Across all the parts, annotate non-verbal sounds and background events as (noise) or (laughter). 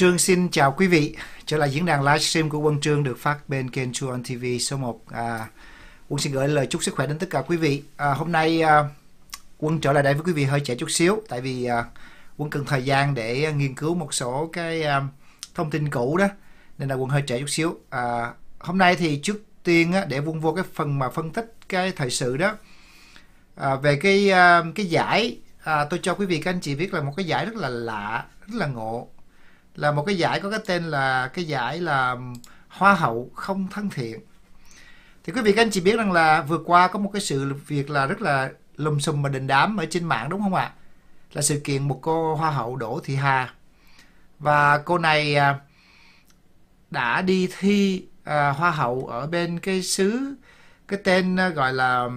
Quân Trương xin chào quý vị. Trở lại diễn đàn livestream của Quân Trương được phát bên kênh True on TV số 1. À, Quân xin gửi lời chúc sức khỏe đến tất cả quý vị. À, hôm nay à, Quân trở lại đây với quý vị hơi trễ chút xíu tại vì à, Quân cần thời gian để nghiên cứu một số cái à, thông tin cũ đó nên là Quân hơi trễ chút xíu. À, hôm nay thì trước tiên á, để Quân vô cái phần mà phân tích cái thời sự đó à, về cái à, cái giải à, tôi cho quý vị các anh chị biết là một cái giải rất là lạ, rất là ngộ là một cái giải có cái tên là cái giải là hoa hậu không thân thiện. Thì quý vị các anh chị biết rằng là vừa qua có một cái sự việc là rất là lùm xùm và đình đám ở trên mạng đúng không ạ? Là sự kiện một cô hoa hậu Đỗ Thị Hà. Và cô này à, đã đi thi à, hoa hậu ở bên cái xứ cái tên à, gọi là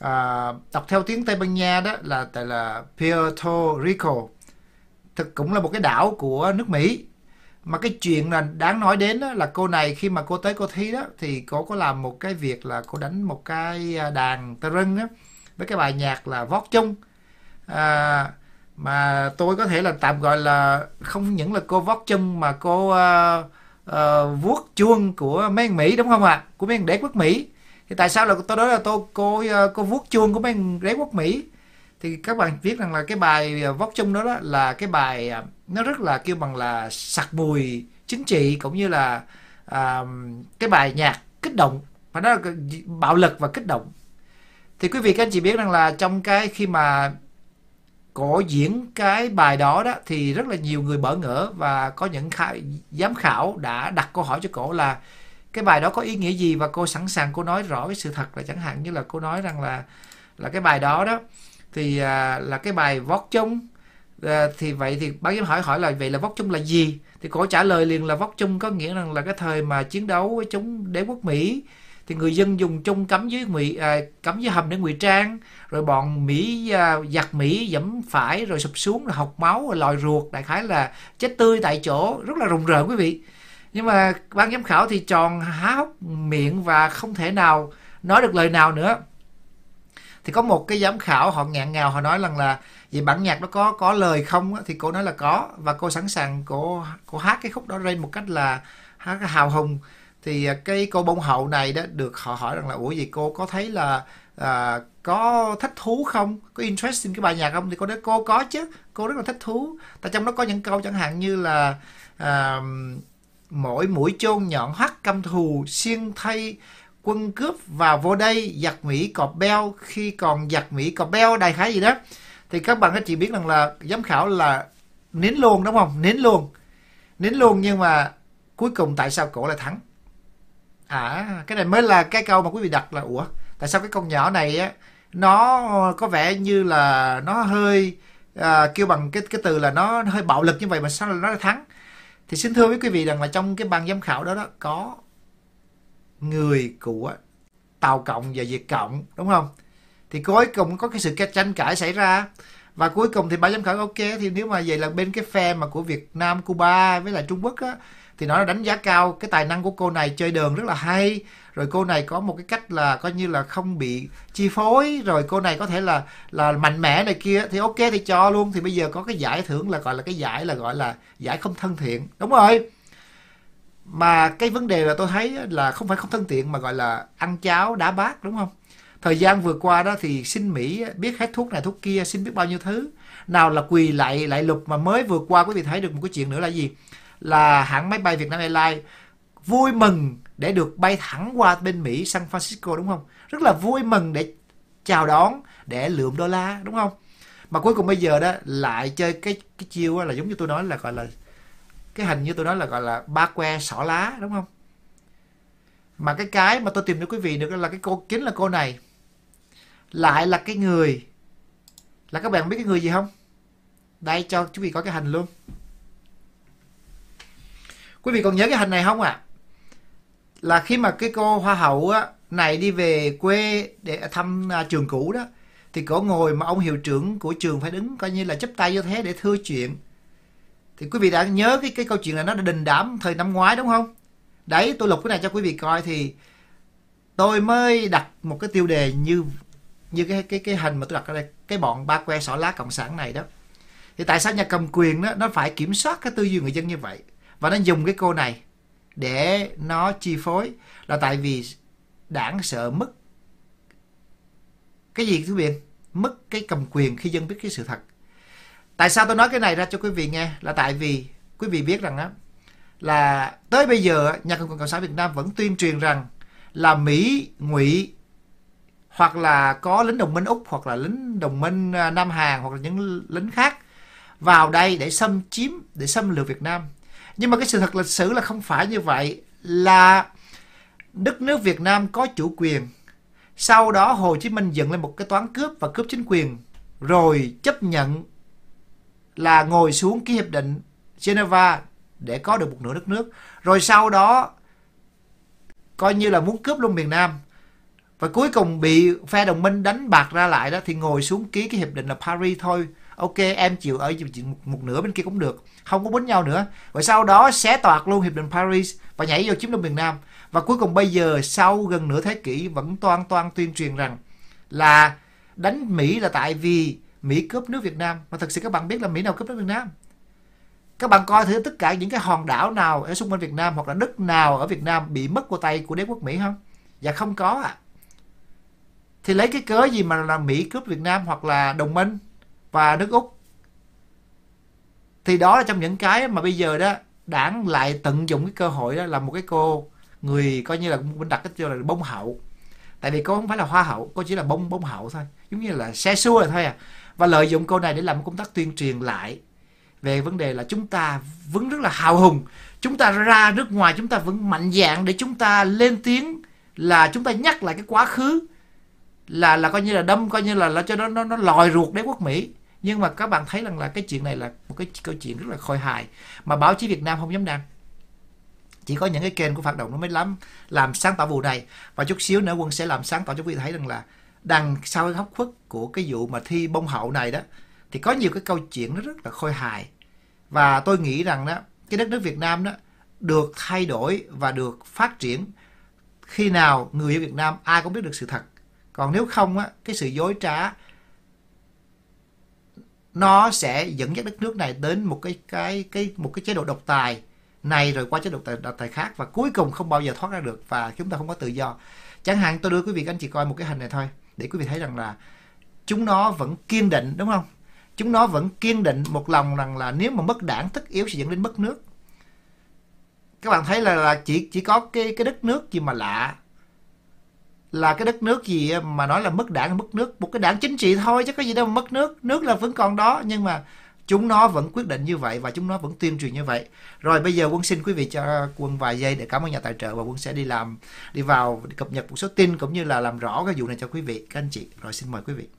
à, đọc theo tiếng Tây Ban Nha đó là tại là Puerto Rico thực cũng là một cái đảo của nước Mỹ. Mà cái chuyện là đáng nói đến đó là cô này khi mà cô tới cô thi đó thì cô có làm một cái việc là cô đánh một cái à, đàn tơ rưng đó với cái bài nhạc là vót chung. À, mà tôi có thể là tạm gọi là không những là cô vót chung mà cô uh, uh, vuốt chuông của mấy Mỹ đúng không ạ? À? của mấy đế quốc Mỹ. Thì tại sao là tôi nói là tôi cô cô vuốt chuông của mấy đế quốc Mỹ? Thì các bạn viết rằng là cái bài à, vóc chung đó, đó là cái bài à, nó rất là kêu bằng là sặc mùi chính trị cũng như là à, cái bài nhạc kích động và nó là bạo lực và kích động. Thì quý vị các anh chị biết rằng là trong cái khi mà cổ diễn cái bài đó đó thì rất là nhiều người bỡ ngỡ và có những khai, giám khảo đã đặt câu hỏi cho cổ là cái bài đó có ý nghĩa gì? Và cô sẵn sàng cô nói rõ cái sự thật là chẳng hạn như là cô nói rằng là là cái bài đó đó thì à, là cái bài vót chung à, thì vậy thì bác giám hỏi hỏi là vậy là vót chung là gì? Thì cổ trả lời liền là vót chung có nghĩa rằng là cái thời mà chiến đấu với chống đế quốc mỹ thì người dân dùng chung cắm dưới ngụy à, cắm dưới hầm để ngụy trang rồi bọn mỹ à, giặc mỹ dẫm phải rồi sụp xuống rồi học máu rồi lòi ruột đại khái là chết tươi tại chỗ. Rất là rùng rợn quý vị. Nhưng mà ban giám khảo thì tròn há hốc miệng và không thể nào nói được lời nào nữa thì có một cái giám khảo họ ngạn ngào họ nói rằng là vì bản nhạc nó có có lời không thì cô nói là có. Và cô sẵn sàng cô cô hát cái khúc đó lên một cách là hát hào hùng. Thì à, cái cô bông hậu này đó được họ hỏi rằng là ủa gì cô có thấy là à, có thích thú không? Có interest in cái bài nhạc không? Thì cô nói cô có chứ cô rất là thích thú. Tại trong đó có những câu chẳng hạn như là à, mỗi mũi chôn nhọn hoắt căm thù xiên thay quân cướp vào vô đây giặc Mỹ cọp beo. Khi còn giặc Mỹ cọp beo đại khái gì đó thì các bạn các chị biết rằng là giám khảo là nín luôn đúng không? Nín luôn nín luôn nhưng mà cuối cùng tại sao cổ lại thắng? À cái này mới là cái câu mà quý vị đặt là ủa tại sao cái con nhỏ này á nó có vẻ như là nó hơi à, kêu bằng cái cái từ là nó hơi bạo lực như vậy mà sao nó lại thắng? Thì xin thưa với quý vị rằng là trong cái ban giám khảo đó đó có người của Tàu Cộng và Việt Cộng đúng không? Thì cuối cùng có cái sự tranh cãi xảy ra. Và cuối cùng thì ba giám khảo ok thì nếu mà vậy là bên cái phe mà của Việt Nam, Cuba với lại Trung Quốc á thì nó đánh giá cao cái tài năng của cô này chơi đường rất là hay. Rồi cô này có một cái cách là coi như là không bị chi phối. Rồi cô này có thể là là mạnh mẽ này kia thì ok thì cho luôn. Thì bây giờ có cái giải thưởng là gọi là cái giải là gọi là giải không thân thiện. Đúng rồi mà cái vấn đề là tôi thấy là không phải không thân thiện mà gọi là ăn cháo đá bát, đúng không? Thời gian vừa qua đó thì xin Mỹ biết hết thuốc này thuốc kia, xin biết bao nhiêu thứ. Nào là quỳ lại lại lục mà mới vừa qua quý vị thấy được một cái chuyện nữa là gì? Là hãng máy bay Việt Nam Airlines vui mừng để được bay thẳng qua bên Mỹ, San Francisco, đúng không? Rất là vui mừng để chào đón, để lượm đô la, đúng không? Mà cuối cùng bây giờ đó, lại chơi cái cái chiêu là giống như tôi nói là gọi là cái hình như tôi nói là gọi là ba que xỏ lá đúng không? Mà cái cái mà tôi tìm cho quý vị được là cái cô chính là cô này. Lại là cái người là các bạn biết cái người gì không? Đây cho quý vị có cái hình luôn. Quý vị còn nhớ cái hình này không ạ? À? là khi mà cái cô hoa hậu á, này đi về quê để thăm à, trường cũ đó thì cổ ngồi mà ông hiệu trưởng của trường phải đứng coi như là chấp tay như thế để thưa chuyện thì quý vị đã nhớ cái cái câu chuyện là nó đã đình đám thời năm ngoái, đúng không? Đấy, tôi lục cái này cho quý vị coi thì tôi mới đặt một cái tiêu đề như như cái cái cái hình mà tôi đặt ở đây, cái bọn ba que xỏ lá cộng sản này đó. Thì tại sao nhà cầm quyền đó, nó phải kiểm soát cái tư duy người dân như vậy? Và nó dùng cái cô này để nó chi phối là tại vì đảng sợ mất cái gì quý vị? Mất cái cầm quyền khi dân biết cái sự thật tại sao tôi nói cái này ra cho quý vị nghe? Là tại vì quý vị biết rằng á, là tới bây giờ nhà cầm quyền cộng sản việt nam vẫn tuyên truyền rằng là mỹ, ngụy hoặc là có lính đồng minh úc hoặc là lính đồng minh à, nam hàn hoặc là những lính khác vào đây để xâm chiếm, để xâm lược việt nam. Nhưng mà cái sự thật lịch sử là không phải như vậy, là đất nước việt nam có chủ quyền. Sau đó Hồ Chí Minh dựng lên một cái toán cướp và cướp chính quyền, rồi chấp nhận là ngồi xuống ký hiệp định Geneva để có được một nửa đất nước. Rồi sau đó, coi như là muốn cướp luôn miền Nam. Và cuối cùng bị phe đồng minh đánh bạc ra lại đó, thì ngồi xuống ký cái hiệp định là Paris thôi. Ok, em chịu ở một nửa bên kia cũng được. Không có bính nhau nữa. Và sau đó xé toạc luôn hiệp định Paris và nhảy vô chiếm đông miền Nam. Và cuối cùng bây giờ, sau gần nửa thế kỷ, vẫn toan toan tuyên truyền rằng là đánh Mỹ là tại vì Mỹ cướp nước Việt Nam. Mà thật sự các bạn biết là Mỹ nào cướp nước Việt Nam? Các bạn coi thử tất cả những cái hòn đảo nào ở xung quanh Việt Nam hoặc là đất nào ở Việt Nam bị mất qua tay của đế quốc Mỹ không? Dạ không có ạ. À. Thì lấy cái cớ gì mà là Mỹ cướp Việt Nam hoặc là đồng minh và nước Úc? Thì đó là trong những cái mà bây giờ đó, đảng lại tận dụng cái cơ hội đó là một cái cô người coi như là mình đặt cái tiêu là bông hậu tại vì cô không phải là hoa hậu, cô chỉ là bông bông hậu thôi giống như là xe xua thôi à và lợi dụng câu này để làm công tác tuyên truyền lại về vấn đề là chúng ta vẫn rất là hào hùng, chúng ta ra nước ngoài, chúng ta vẫn mạnh dạng để chúng ta lên tiếng, là chúng ta nhắc lại cái quá khứ, là là coi như là đâm, coi như là là cho nó nó nó lòi ruột đế quốc Mỹ. Nhưng mà các bạn thấy rằng là cái chuyện này là một cái câu chuyện rất là khôi hài. Mà báo chí Việt Nam không dám đăng. Chỉ có những cái kênh của phản động nó mới lắm, làm sáng tỏ vụ này. Và chút xíu nữa quân sẽ làm sáng tỏ cho quý vị thấy rằng là đằng sau cái góc khuất của cái vụ mà thi bông hậu này đó, thì có nhiều cái câu chuyện nó rất là khôi hài. Và tôi nghĩ rằng đó, cái đất nước Việt Nam đó được thay đổi và được phát triển khi nào người ở Việt Nam ai cũng biết được sự thật. Còn nếu không á, cái sự dối trá nó sẽ dẫn dắt đất nước này đến một cái cái cái, một cái chế độ độc tài này rồi qua chế độ độc tài khác và cuối cùng không bao giờ thoát ra được và chúng ta không có tự do. Chẳng hạn tôi đưa quý vị các anh chị coi một cái hình này thôi để quý vị thấy rằng là chúng nó vẫn kiên định đúng không? Chúng nó vẫn kiên định một lòng rằng là nếu mà mất đảng tất yếu sẽ dẫn đến mất nước. Các bạn thấy là, là chỉ chỉ có cái cái đất nước gì mà lạ là cái đất nước gì mà nói là mất đảng mất nước. Một cái đảng chính trị thôi chứ có gì đâu mà mất nước. Nước là vẫn còn đó nhưng mà chúng nó vẫn quyết định như vậy và chúng nó vẫn tuyên truyền như vậy. Rồi bây giờ quân xin quý vị cho quân vài giây để cảm ơn nhà tài trợ và quân sẽ đi làm, đi vào cập nhật một số tin cũng như là làm rõ cái vụ này cho quý vị. Các anh chị, rồi xin mời quý vị.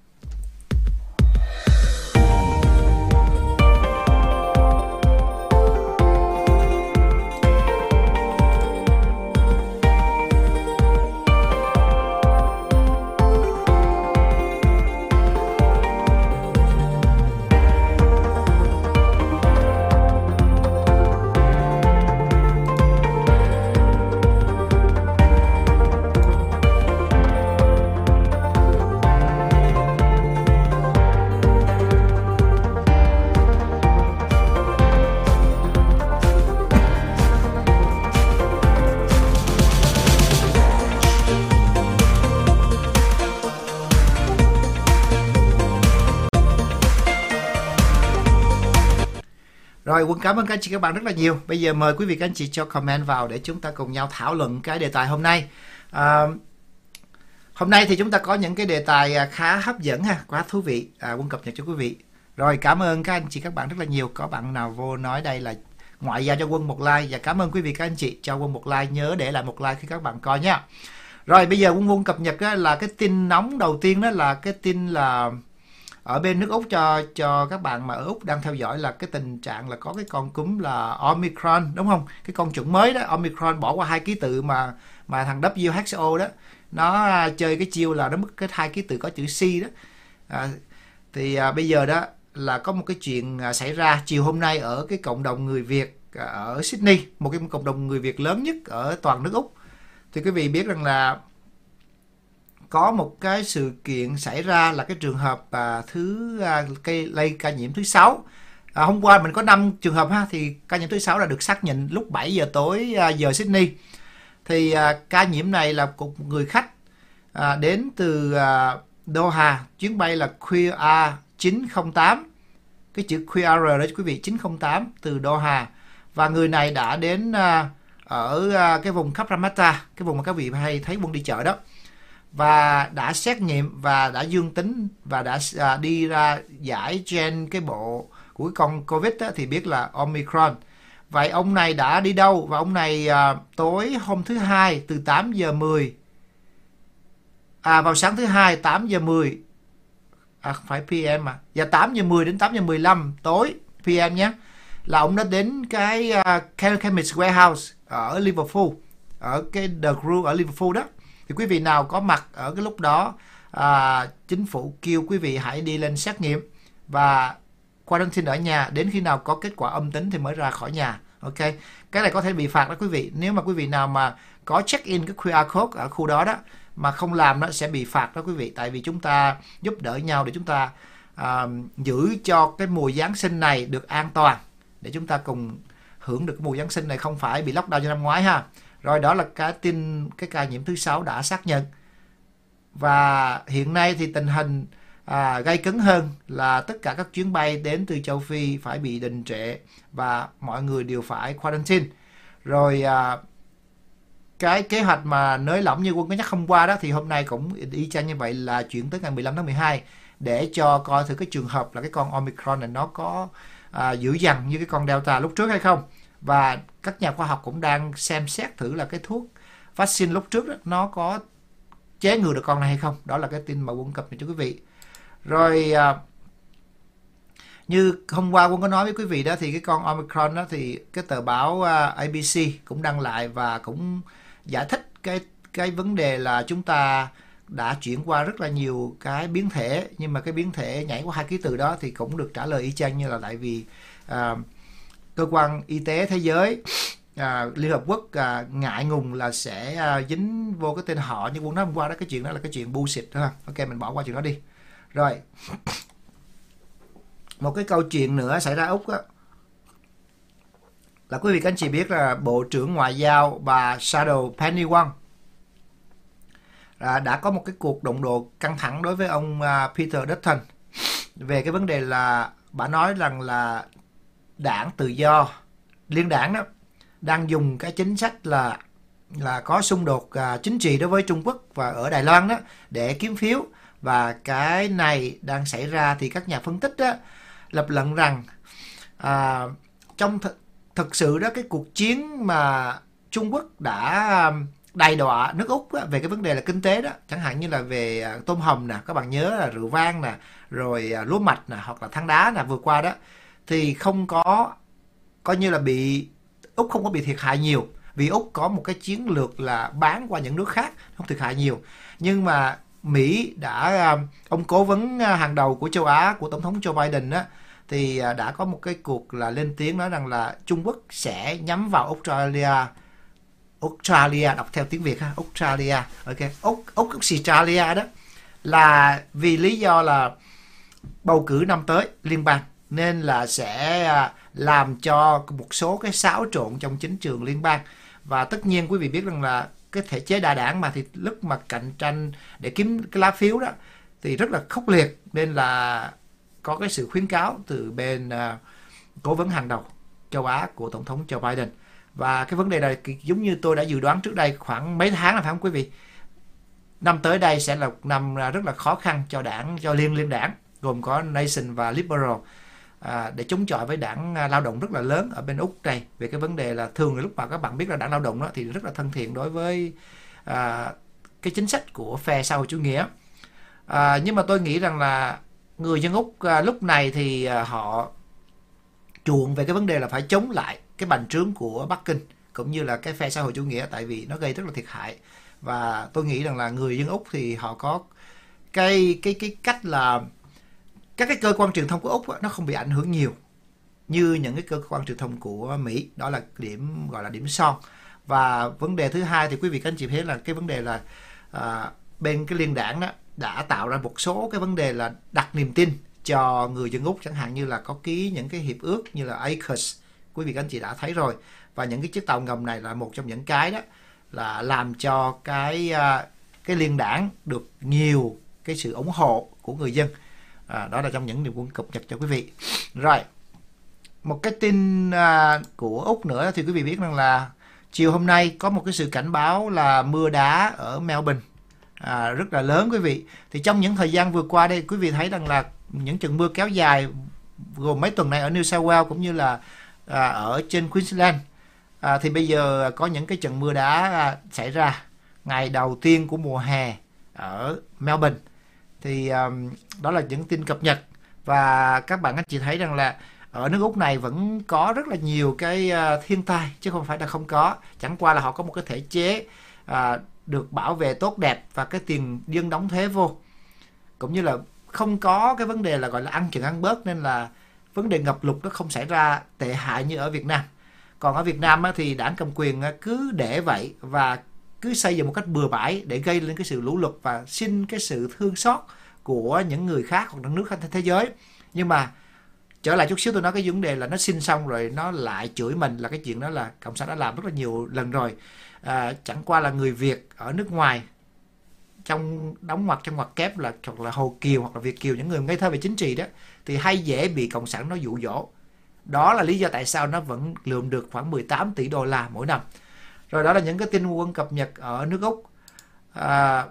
Rồi Quân cảm ơn các anh chị các bạn rất là nhiều. Bây giờ mời quý vị các anh chị cho comment vào để chúng ta cùng nhau thảo luận cái đề tài hôm nay. À, hôm nay thì chúng ta có những cái đề tài à, khá hấp dẫn ha, quá thú vị. À, Quân cập nhật cho quý vị. Rồi cảm ơn các anh chị các bạn rất là nhiều. Có bạn nào vô nói đây là ngoại giao cho Quân một like và cảm ơn quý vị các anh chị cho Quân một like nhớ để lại một like khi các bạn coi nha. Rồi bây giờ Quân Quân cập nhật là cái tin nóng đầu tiên đó là cái tin là ở bên nước úc cho cho các bạn mà ở úc đang theo dõi là cái tình trạng là có cái con cúm là omicron đúng không? Cái con chủng mới đó omicron bỏ qua hai ký tự mà mà thằng WHO đó nó à, chơi cái chiêu là nó mất cái hai ký tự có chữ C đó. À, thì à, bây giờ đó là có một cái chuyện à, xảy ra. Chiều hôm nay ở cái cộng đồng người Việt à, ở Sydney một cái cộng đồng người Việt lớn nhất ở toàn nước Úc. Thì quý vị biết rằng là có một cái sự kiện xảy ra là cái trường hợp à, thứ à, cây lây ca nhiễm thứ sáu. À, hôm qua mình có 5 trường hợp ha thì ca nhiễm thứ sáu là được xác nhận lúc 7 giờ tối à, giờ Sydney. Thì à, ca nhiễm này là một người khách à, đến từ à, Doha chuyến bay là QR 908 cái chữ QR đó quý vị 908 từ Doha. Và người này đã đến à, ở à, cái vùng Kapramata cái vùng mà các vị hay thấy quân đi chợ đó và đã xét nghiệm và đã dương tính và đã à, đi ra giải gen cái bộ của con Covid đó, thì biết là Omicron. Vậy ông này đã đi đâu? Và ông này à, tối hôm thứ hai từ 8 giờ 10 à vào sáng thứ hai 8 giờ 10 à không phải PM mà và 8 giờ 10 đến 8 giờ 15 tối PM nhé là ông đã đến cái uh, Chemist Warehouse ở Liverpool ở cái The Crew ở Liverpool đó thì quý vị nào có mặt ở cái lúc đó à, chính phủ kêu quý vị hãy đi lên xét nghiệm. Và quarantine ở nhà đến khi nào có kết quả âm tính thì mới ra khỏi nhà ok? Cái này có thể bị phạt đó quý vị. Nếu mà quý vị nào mà có check in cái QR code ở khu đó đó mà không làm nó sẽ bị phạt đó quý vị. Tại vì chúng ta giúp đỡ nhau để chúng ta à, giữ cho cái mùa Giáng sinh này được an toàn để chúng ta cùng hưởng được cái mùa Giáng sinh này không phải bị lockdown như năm ngoái ha rồi đó là cái tin cái ca nhiễm thứ sáu đã xác nhận. Và hiện nay thì tình hình à, gây cứng hơn là tất cả các chuyến bay đến từ châu Phi phải bị đình trệ và mọi người đều phải quarantine. Rồi à, cái kế hoạch mà nới lỏng như quân có nhắc hôm qua đó thì hôm nay cũng y chang như vậy là chuyển tới ngày 15 tháng 12 để cho coi thử cái trường hợp là cái con Omicron này nó có à, dữ dằn như cái con Delta lúc trước hay không và các nhà khoa học cũng đang xem xét thử là cái thuốc vaccine lúc trước đó, nó có chế ngừa được con này hay không? Đó là cái tin mà quân cập cho quý vị. Rồi à, như hôm qua quân có nói với quý vị đó thì cái con Omicron đó thì cái tờ báo à, ABC cũng đăng lại và cũng giải thích cái cái vấn đề là chúng ta đã chuyển qua rất là nhiều cái biến thể nhưng mà cái biến thể nhảy qua hai ký tự đó thì cũng được trả lời y chang như là tại vì uh, cơ quan y tế thế giới. À, Liên Hợp Quốc à, ngại ngùng là sẽ à, dính vô cái tên họ. Như quân nói hôm qua đó cái chuyện đó là cái chuyện bullshit ha. Ok mình bỏ qua chuyện đó đi. Rồi. (clears throat) Một cái câu chuyện nữa xảy ra úc á. Là quý vị các anh chị biết là bộ trưởng ngoại giao bà Shadow Penny Wong à, đã có một cái cuộc đụng độ căng thẳng đối với ông à, Peter Dutton. Về cái vấn đề là bà nói rằng là đảng tự do. Liên đảng đó đang dùng cái chính sách là là có xung đột à, chính trị đối với Trung Quốc và ở Đài Loan đó để kiếm phiếu. Và cái này đang xảy ra thì các nhà phân tích đó lập luận rằng à, trong th- thực sự đó cái cuộc chiến mà Trung Quốc đã à, đầy đọa nước Úc đó, về cái vấn đề là kinh tế đó chẳng hạn như là về à, tôm hồng nè các bạn nhớ là rượu vang nè rồi à, lúa mạch nè hoặc là than đá nè vừa qua đó thì không có, coi như là bị, Úc không có bị thiệt hại nhiều. Vì Úc có một cái chiến lược là bán qua những nước khác, không thiệt hại nhiều. Nhưng mà Mỹ đã ờ, ông cố vấn ờ, hàng đầu của châu Á, của tổng thống Joe Biden á, thì ờ, đã có một cái cuộc là lên tiếng nói rằng là Trung Quốc sẽ nhắm vào Australia. Australia, đọc theo tiếng Việt ha, Australia. Ok, Úc Úc Australia đó là vì lý do là bầu cử năm tới liên bang nên là sẽ à, làm cho một số cái xáo trộn trong chính trường liên bang. Và tất nhiên quý vị biết rằng là cái thể chế đa đảng mà thì lúc mà cạnh tranh để kiếm cái lá phiếu đó thì rất là khốc liệt nên là có cái sự khuyến cáo từ bên uh, cố vấn hàng đầu châu Á của tổng thống Joe Biden. Và cái vấn đề này giống như tôi đã dự đoán trước đây khoảng mấy tháng là phải không quý vị? Năm tới đây sẽ là một năm à, rất là khó khăn cho đảng cho liên liên đảng gồm có Nation và Liberal à, để chống chọi với đảng à, lao động rất là lớn ở bên úc này về cái vấn đề là thường lúc mà các bạn biết là đảng lao động đó thì rất là thân thiện đối với à, cái chính sách của phe xã hội chủ nghĩa. À, nhưng mà tôi nghĩ rằng là người dân úc à, lúc này thì à, họ chuộng về cái vấn đề là phải chống lại cái bành trướng của Bắc Kinh cũng như là cái phe xã hội chủ nghĩa tại vì nó gây rất là thiệt hại. Và tôi nghĩ rằng là người dân Úc thì họ có cái cái cái cách là các cái cơ quan truyền thông của Úc nó không bị ảnh hưởng nhiều như những cái cơ quan truyền thông của Mỹ. Đó là điểm gọi là điểm son. Và vấn đề thứ hai thì quý vị các anh chị thấy là cái vấn đề là à, bên cái liên đảng đó đã tạo ra một số cái vấn đề là đặt niềm tin cho người dân Úc chẳng hạn như là có ký những cái hiệp ước như là ACUS quý vị các anh chị đã thấy rồi. Và những cái chiếc tàu ngầm này là một trong những cái đó là làm cho cái à, cái liên đảng được nhiều cái sự ủng hộ của người dân à, đó là trong những điều quân cập nhật cho quý vị. Rồi một cái tin à, của úc nữa thì quý vị biết rằng là chiều hôm nay có một cái sự cảnh báo là mưa đá ở melbourne à, rất là lớn quý vị. Thì trong những thời gian vừa qua đây quý vị thấy rằng là những trận mưa kéo dài gồm mấy tuần này ở New South Wales cũng như là à, ở trên Queensland. À, thì bây giờ có những cái trận mưa đá à, xảy ra ngày đầu tiên của mùa hè ở Melbourne thì um, đó là những tin cập nhật. Và các bạn anh chị thấy rằng là ở nước Úc này vẫn có rất là nhiều cái uh, thiên tai chứ không phải là không có. Chẳng qua là họ có một cái thể chế uh, được bảo vệ tốt đẹp và cái tiền dân đóng thuế vô. Cũng như là không có cái vấn đề là gọi là ăn chừng ăn bớt nên là vấn đề ngập lụt nó không xảy ra tệ hại như ở Việt Nam. Còn ở Việt Nam thì đảng cầm quyền cứ để vậy và cứ xây dựng một cách bừa bãi để gây lên cái sự lũ lụt và xin cái sự thương xót của những người khác hoặc những nước khác trên thế giới. Nhưng mà trở lại chút xíu tôi nói cái vấn đề là nó xin xong rồi nó lại chửi mình là cái chuyện đó là cộng sản đã làm rất là nhiều lần rồi. À, chẳng qua là người việt ở nước ngoài trong đóng ngoặc trong ngoặc kép là hoặc là hồ kiều hoặc là việt kiều những người ngây thơ về chính trị đó thì hay dễ bị cộng sản nó dụ dỗ. Đó là lý do tại sao nó vẫn lượm được khoảng 18 tỷ đô la mỗi năm rồi đó là những cái tin quân cập nhật ở nước úc. À,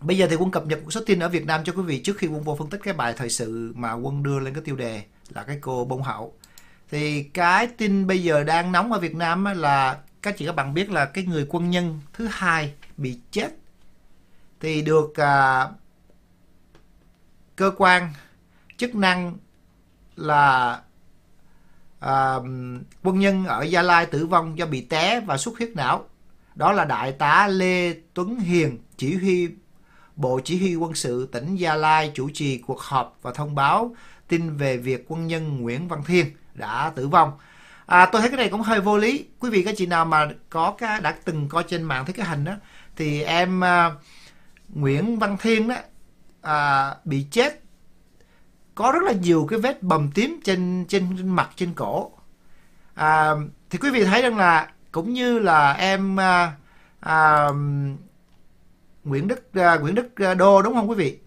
bây giờ thì quân cập nhật một số tin ở việt nam cho quý vị trước khi quân vô phân tích cái bài thời sự mà quân đưa lên cái tiêu đề là cái cô bông hậu. Thì cái tin bây giờ đang nóng ở việt nam là các chị các bạn biết là cái người quân nhân thứ hai bị chết. Thì được à, cơ quan chức năng là à, quân nhân ở Gia Lai tử vong do bị té và xuất huyết não. Đó là Đại tá Lê Tuấn Hiền, chỉ huy Bộ Chỉ huy quân sự tỉnh Gia Lai chủ trì cuộc họp và thông báo tin về việc quân nhân Nguyễn Văn Thiên đã tử vong. À, tôi thấy cái này cũng hơi vô lý. Quý vị các chị nào mà có cái đã từng coi trên mạng thấy cái hình đó thì em à, Nguyễn Văn Thiên đó à, bị chết có rất là nhiều cái vết bầm tím trên trên mặt trên cổ. À, thì quý vị thấy rằng là cũng như là em à, à, Nguyễn Đức à, Nguyễn Đức à, Đô đúng không quý vị?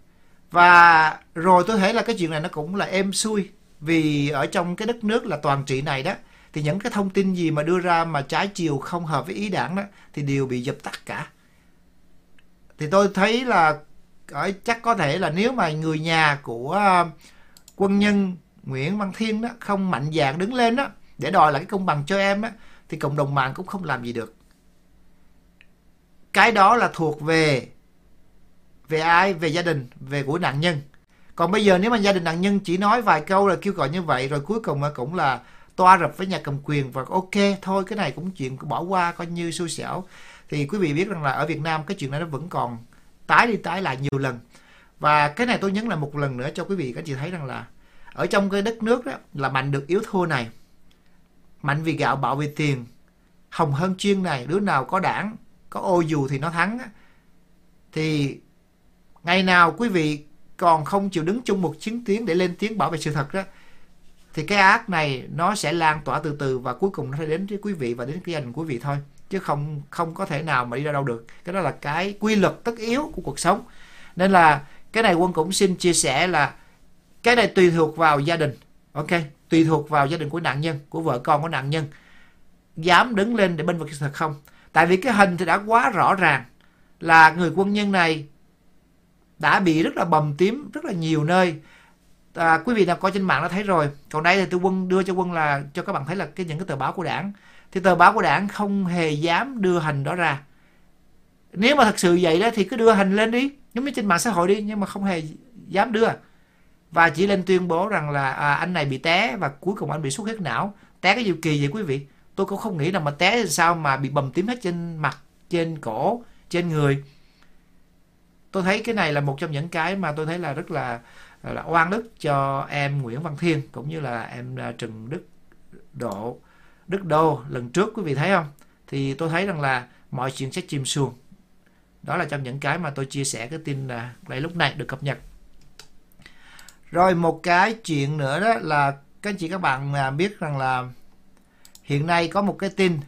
Và rồi tôi thấy là cái chuyện này nó cũng là êm xuôi vì ở trong cái đất nước là toàn trị này đó thì những cái thông tin gì mà đưa ra mà trái chiều không hợp với ý đảng đó thì đều bị dập tắt cả. Thì tôi thấy là ở chắc có thể là nếu mà người nhà của uh, quân nhân Nguyễn Văn Thiên đó không mạnh dạn đứng lên đó để đòi lại cái công bằng cho em đó, thì cộng đồng mạng cũng không làm gì được. Cái đó là thuộc về về ai? Về gia đình về của nạn nhân. Còn bây giờ nếu mà gia đình nạn nhân chỉ nói vài câu là kêu gọi như vậy rồi cuối cùng cũng là toa rập với nhà cầm quyền và ok thôi cái này cũng chuyện bỏ qua coi như xui xẻo. Thì quý vị biết rằng là ở Việt Nam cái chuyện này nó vẫn còn tái đi tái lại nhiều lần và cái này tôi nhấn lại một lần nữa cho quý vị các chị thấy rằng là ở trong cái đất nước đó là mạnh được yếu thua này, mạnh vì gạo, bạo vì tiền, hồng hơn chuyên này, đứa nào có đảng, có ô dù thì nó thắng thì ngày nào quý vị còn không chịu đứng chung một chiến tuyến để lên tiếng bảo vệ sự thật đó, thì cái ác này nó sẽ lan tỏa từ từ và cuối cùng nó sẽ đến với quý vị và đến cái gia đình quý vị thôi, chứ không không có thể nào mà đi ra đâu được. Cái đó là cái quy luật tất yếu của cuộc sống. Nên là cái này quân cũng xin chia sẻ là cái này tùy thuộc vào gia đình ok? Tùy thuộc vào gia đình của nạn nhân của vợ con của nạn nhân. Dám đứng lên để bên vực thật không? Tại vì cái hình thì đã quá rõ ràng là người quân nhân này đã bị rất là bầm tím rất là nhiều nơi. À, quý vị nào coi trên mạng đã thấy rồi. Còn đây thì tôi quân đưa cho quân là cho các bạn thấy là cái những cái tờ báo của đảng. Thì tờ báo của đảng không hề dám đưa hình đó ra nếu mà thật sự vậy đó thì cứ đưa hình lên đi. Giống như trên mạng xã hội đi nhưng mà không hề dám đưa. Và chỉ lên tuyên bố rằng là à, anh này bị té và cuối cùng anh bị xuất huyết não. Té cái gì kỳ vậy quý vị? Tôi cũng không nghĩ là mà té thì sao mà bị bầm tím hết trên mặt trên cổ trên người. Tôi thấy cái này là một trong những cái mà tôi thấy là rất là là oan đức cho em Nguyễn Văn Thiên cũng như là em à, Trần Đức Độ Đức Đô lần trước quý vị thấy không? Thì tôi thấy rằng là mọi chuyện sẽ chìm xuồng đó là trong những cái mà tôi chia sẻ cái tin là đây lúc này được cập nhật. Rồi một cái chuyện nữa đó là các anh chị các bạn biết rằng là hiện nay có một cái tin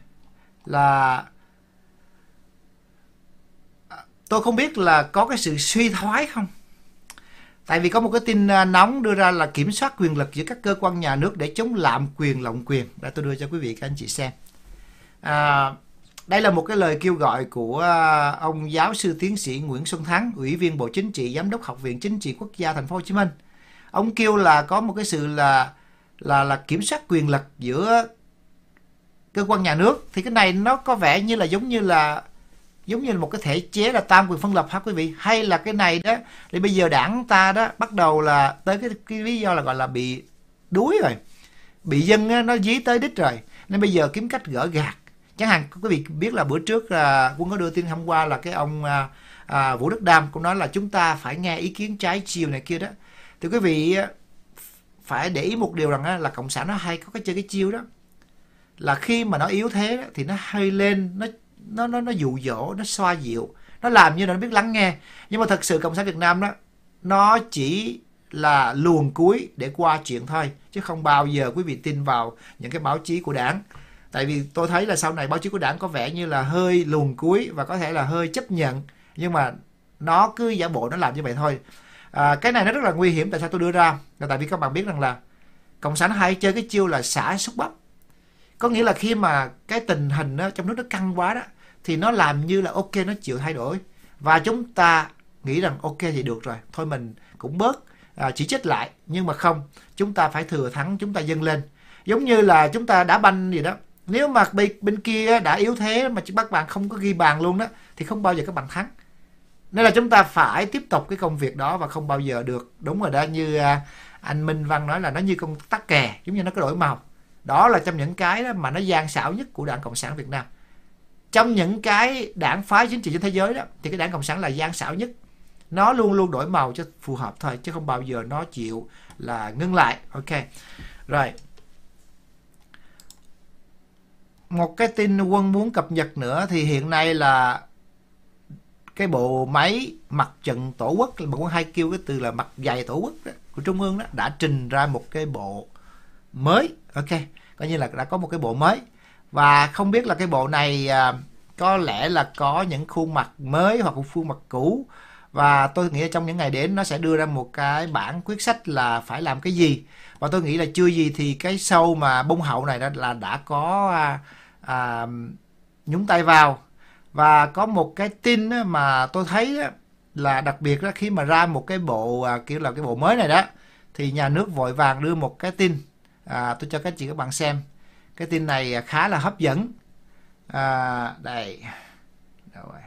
là à, tôi không biết là có cái sự suy thoái không? Tại vì có một cái tin à, nóng đưa ra là kiểm soát quyền lực giữa các cơ quan nhà nước để chống lạm quyền lộng quyền. Để tôi đưa cho quý vị các anh chị xem. À, đây là một cái lời kêu gọi của à, ông giáo sư tiến sĩ Nguyễn Xuân Thắng ủy viên Bộ Chính trị giám đốc học viện chính trị quốc gia thành phố Hồ Chí Minh. Ông kêu là có một cái sự là là là kiểm soát quyền lực giữa cơ quan nhà nước. Thì cái này nó có vẻ như là giống như là giống như là một cái thể chế là tam quyền phân lập hả quý vị? Hay là cái này đó thì bây giờ đảng ta đó bắt đầu là tới cái, cái lý do là gọi là bị đuối rồi bị dân nó dí tới đích rồi. Nên bây giờ kiếm cách gỡ gạt chẳng hạn quý vị biết là bữa trước là quân có đưa tin hôm qua là cái ông à, à, vũ đức đam cũng nói là chúng ta phải nghe ý kiến trái chiều này kia đó. Thì quý vị à, phải để ý một điều rằng là cộng sản nó hay có cái chơi cái chiêu đó. Là khi mà nó yếu thế thì nó hơi lên nó nó nó nó dụ dỗ nó xoa dịu nó làm như là nó biết lắng nghe. Nhưng mà thật sự cộng sản việt nam đó nó chỉ là luồng cuối để qua chuyện thôi chứ không bao giờ quý vị tin vào những cái báo chí của đảng tại vì tôi thấy là sau này báo chí của đảng có vẻ như là hơi luồn cuối và có thể là hơi chấp nhận. Nhưng mà nó cứ giả bộ nó làm như vậy thôi. À, cái này nó rất là nguy hiểm tại sao tôi đưa ra. Là tại vì các bạn biết rằng là cộng sản hay chơi cái chiêu là xả xúc bắp. Có nghĩa là khi mà cái tình hình đó, trong nước nó căng quá đó thì nó làm như là ok nó chịu thay đổi. Và chúng ta nghĩ rằng ok thì được rồi thôi mình cũng bớt à, chỉ trích lại. Nhưng mà không chúng ta phải thừa thắng chúng ta dâng lên. Giống như là chúng ta đá banh gì đó nếu mà bên, bên kia đã yếu thế mà các bạn không có ghi bàn luôn đó thì không bao giờ các bạn thắng. Nên là chúng ta phải tiếp tục cái công việc đó và không bao giờ được đúng rồi đó như à, anh Minh Văn nói là nó như con tắc kè giống như nó có đổi màu. Đó là trong những cái đó mà nó gian xảo nhất của đảng cộng sản việt nam. Trong những cái đảng phái chính trị trên thế giới đó thì cái đảng cộng sản là gian xảo nhất. Nó luôn luôn đổi màu cho phù hợp thôi chứ không bao giờ nó chịu là ngưng lại. Ok. Rồi một cái tin quân muốn cập nhật nữa thì hiện nay là cái bộ máy mặt trận tổ quốc mà quân hay kêu cái từ là mặt dày tổ quốc đó, của trung ương đó đã trình ra một cái bộ mới. Ok coi như là đã có một cái bộ mới. Và không biết là cái bộ này à, có lẽ là có những khuôn mặt mới hoặc khuôn mặt cũ. Và tôi nghĩ trong những ngày đến nó sẽ đưa ra một cái bản quyết sách là phải làm cái gì. Và tôi nghĩ là chưa gì thì cái sâu mà bông hậu này đó là đã có à, à, nhúng tay vào. Và có một cái tin mà tôi thấy là đặc biệt là khi mà ra một cái bộ à, kiểu là cái bộ mới này đó thì nhà nước vội vàng đưa một cái tin. À, tôi cho các chị các bạn xem. Cái tin này khá là hấp dẫn. À, đây đâu rồi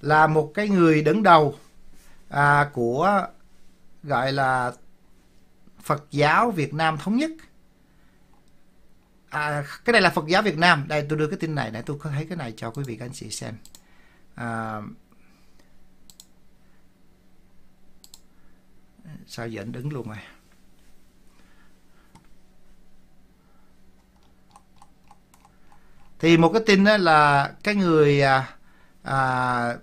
là một cái người đứng đầu à, của gọi là Phật giáo Việt Nam thống nhất. À, cái này là Phật giáo Việt Nam. Đây tôi đưa cái tin này để tôi có thấy cái này cho quý vị các anh chị xem. À, sao giờ anh đứng luôn rồi? Thì một cái tin đó là cái người à, à,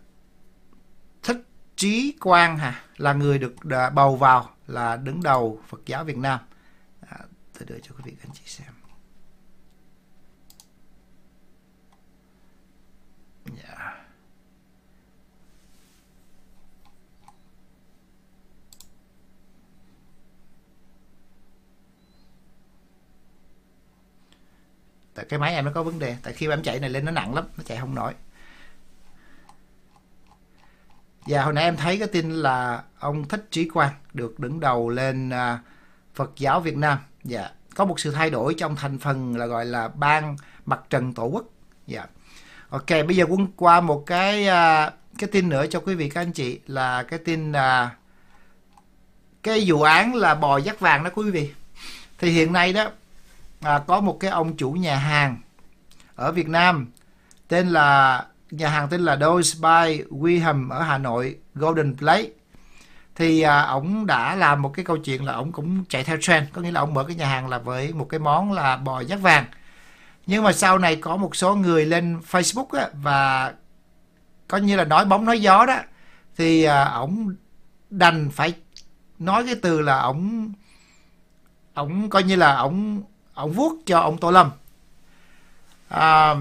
trí quang hả? Là người được bầu vào là đứng đầu Phật giáo Việt Nam. À, tôi đưa cho quý vị các anh chị xem. Dạ. Tại cái máy em nó có vấn đề tại khi em chạy này lên nó nặng lắm nó chạy không nổi và hồi nãy em thấy cái tin là ông Thích Trí Quang được đứng đầu lên à, Phật giáo Việt Nam. Dạ, có một sự thay đổi trong thành phần là gọi là ban mặt trận tổ quốc. Dạ. Ok, bây giờ quân qua một cái à, cái tin nữa cho quý vị các anh chị là cái tin là cái vụ án là bò dắt vàng đó quý vị. Thì hiện nay đó à, có một cái ông chủ nhà hàng ở Việt Nam tên là nhà hàng tên là Dois by Wilhelm ở Hà Nội Golden Plate. Thì à, ổng đã làm một cái câu chuyện là ổng cũng chạy theo trend. Có nghĩa là ổng mở cái nhà hàng là với một cái món là bò giác vàng. Nhưng mà sau này có một số người lên Facebook á, và coi như là nói bóng nói gió đó thì à, ổng đành phải nói cái từ là ổng ổng coi như là ổng ổng vuốt cho ông Tô Lâm. À,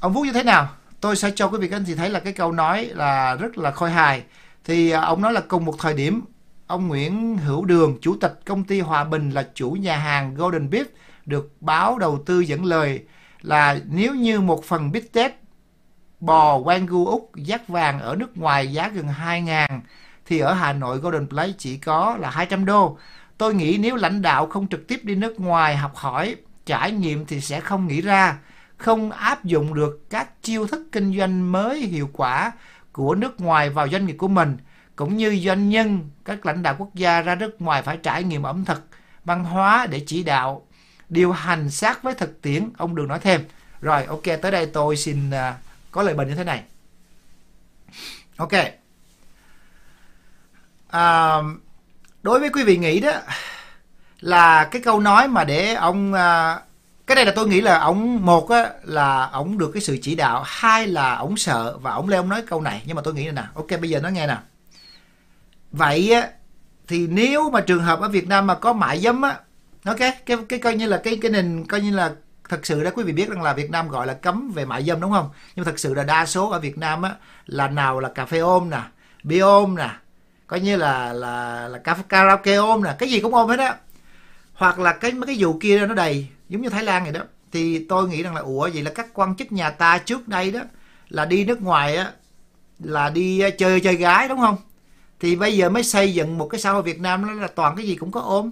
ông vuốt như thế nào? Tôi sẽ cho quý vị các anh chị thấy là cái câu nói là rất là khôi hài thì à, ông nói là cùng một thời điểm ông Nguyễn Hữu Đường chủ tịch công ty Hòa Bình là chủ nhà hàng Golden Beef được báo đầu tư dẫn lời là nếu như một phần bít tết bò Wagyu Úc giác vàng ở nước ngoài giá gần 2.000 thì ở Hà Nội Golden Place chỉ có là 200 đô. Tôi nghĩ nếu lãnh đạo không trực tiếp đi nước ngoài học hỏi, trải nghiệm thì sẽ không nghĩ ra, không áp dụng được các chiêu thức kinh doanh mới hiệu quả của nước ngoài vào doanh nghiệp của mình, cũng như doanh nhân, các lãnh đạo quốc gia ra nước ngoài phải trải nghiệm ẩm thực, văn hóa để chỉ đạo, điều hành sát với thực tiễn, ông Đường nói thêm. Rồi, ok, tới đây tôi xin à, có lời bình như thế này. Ok. À, đối với quý vị nghĩ đó là cái câu nói mà để ông à, cái này là tôi nghĩ là ông một á, là ông được cái sự chỉ đạo hai là ông sợ và ông leo ông nói câu này. Nhưng mà tôi nghĩ là nè ok bây giờ nó nghe nè. Vậy á, thì nếu mà trường hợp ở Việt Nam mà có mại dâm á ok cái cái coi như là cái cái nền coi như là thật sự đó quý vị biết rằng là Việt Nam gọi là cấm về mại dâm đúng không? Nhưng mà thật sự là đa số ở Việt Nam á là nào là cà phê ôm nè bia ôm nè coi như là là là karaoke ôm nè cái gì cũng ôm hết á. Hoặc là cái mấy cái vụ kia nó đầy giống như Thái Lan vậy đó. Thì tôi nghĩ rằng là, ủa, vậy là các quan chức nhà ta trước đây đó là đi nước ngoài á, là đi ờ, chơi chơi gái đúng không? Thì bây giờ mới xây dựng một cái xã hội Việt Nam nó là toàn cái gì cũng có ôm.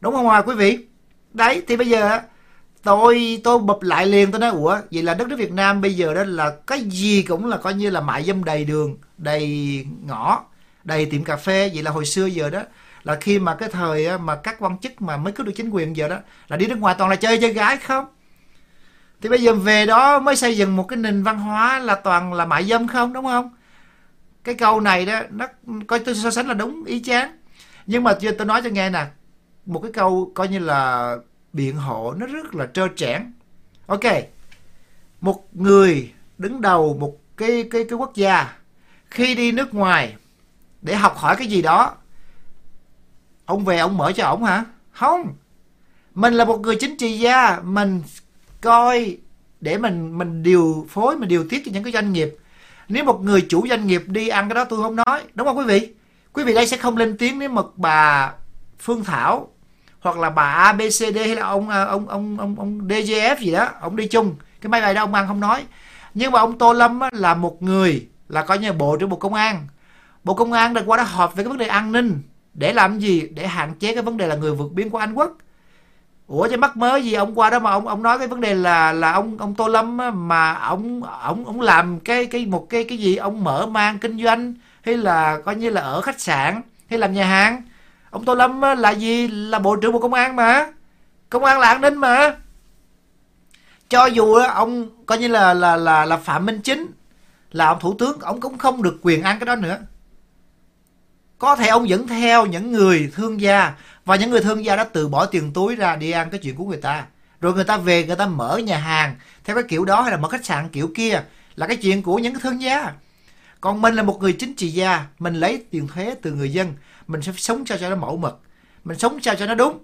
Đúng không à quý vị? Đấy, thì bây giờ tôi tôi bập lại liền, tôi nói, ủa, vậy là đất nước Việt Nam bây giờ đó là cái gì cũng là coi như là mại dâm đầy đường, đầy ngõ, đầy tiệm cà phê. Vậy là hồi xưa giờ đó là khi mà cái thời mà các quan chức mà mới cứ được chính quyền giờ đó, là đi nước ngoài toàn là chơi chơi gái không? Thì bây giờ về đó mới xây dựng một cái nền văn hóa là toàn là mại dâm không, đúng không? Cái câu này đó, nó coi tôi so sánh là đúng ý chán nhưng mà tôi nói cho nghe nè, một cái câu coi như là biện hộ nó rất là trơ trẽn. Ok, một người đứng đầu một cái cái cái quốc gia khi đi nước ngoài để học hỏi cái gì đó ông về ông mở cho ổng hả? Không. Mình là một người chính trị gia. Mình coi để mình mình điều phối, mình điều tiết cho những cái doanh nghiệp. Nếu một người chủ doanh nghiệp đi ăn cái đó, tôi không nói. Đúng không quý vị? Quý vị đây sẽ không lên tiếng nếu mà bà Phương Thảo hoặc là bà ABCD hay là à, ông ông ông ông ông DGF gì đó, ông đi chung. Cái máy bay đó ông ăn không nói. Nhưng mà ông Tô Lâm là một người, là coi như bộ trưởng bộ công an. Bộ công an đã qua đó họp về cái vấn đề an ninh để làm gì? Để hạn chế cái vấn đề là người vượt biên của Anh Quốc. Ủa chứ mắc mới gì ông qua đó mà ông ông nói cái vấn đề là là ông ông Tô Lâm á, mà ông ông ông làm cái cái một cái cái gì? Ông mở mang kinh doanh hay là coi như là ở khách sạn hay làm nhà hàng? Ông Tô Lâm là gì? Là bộ trưởng bộ công an mà. Công an là an ninh mà. Cho dù ông coi như là là là là phạm minh chính là ông thủ tướng ông cũng không được quyền ăn cái đó nữa có thể ông vẫn theo những người thương gia và những người thương gia đã từ bỏ tiền túi ra đi ăn cái chuyện của người ta. Rồi người ta về người ta mở nhà hàng theo cái kiểu đó hay là mở khách sạn kiểu kia là cái chuyện của những cái thương gia. Còn mình là một người chính trị gia mình lấy tiền thuế từ người dân mình sẽ sống sao cho nó mẫu mực mình sống sao cho nó đúng.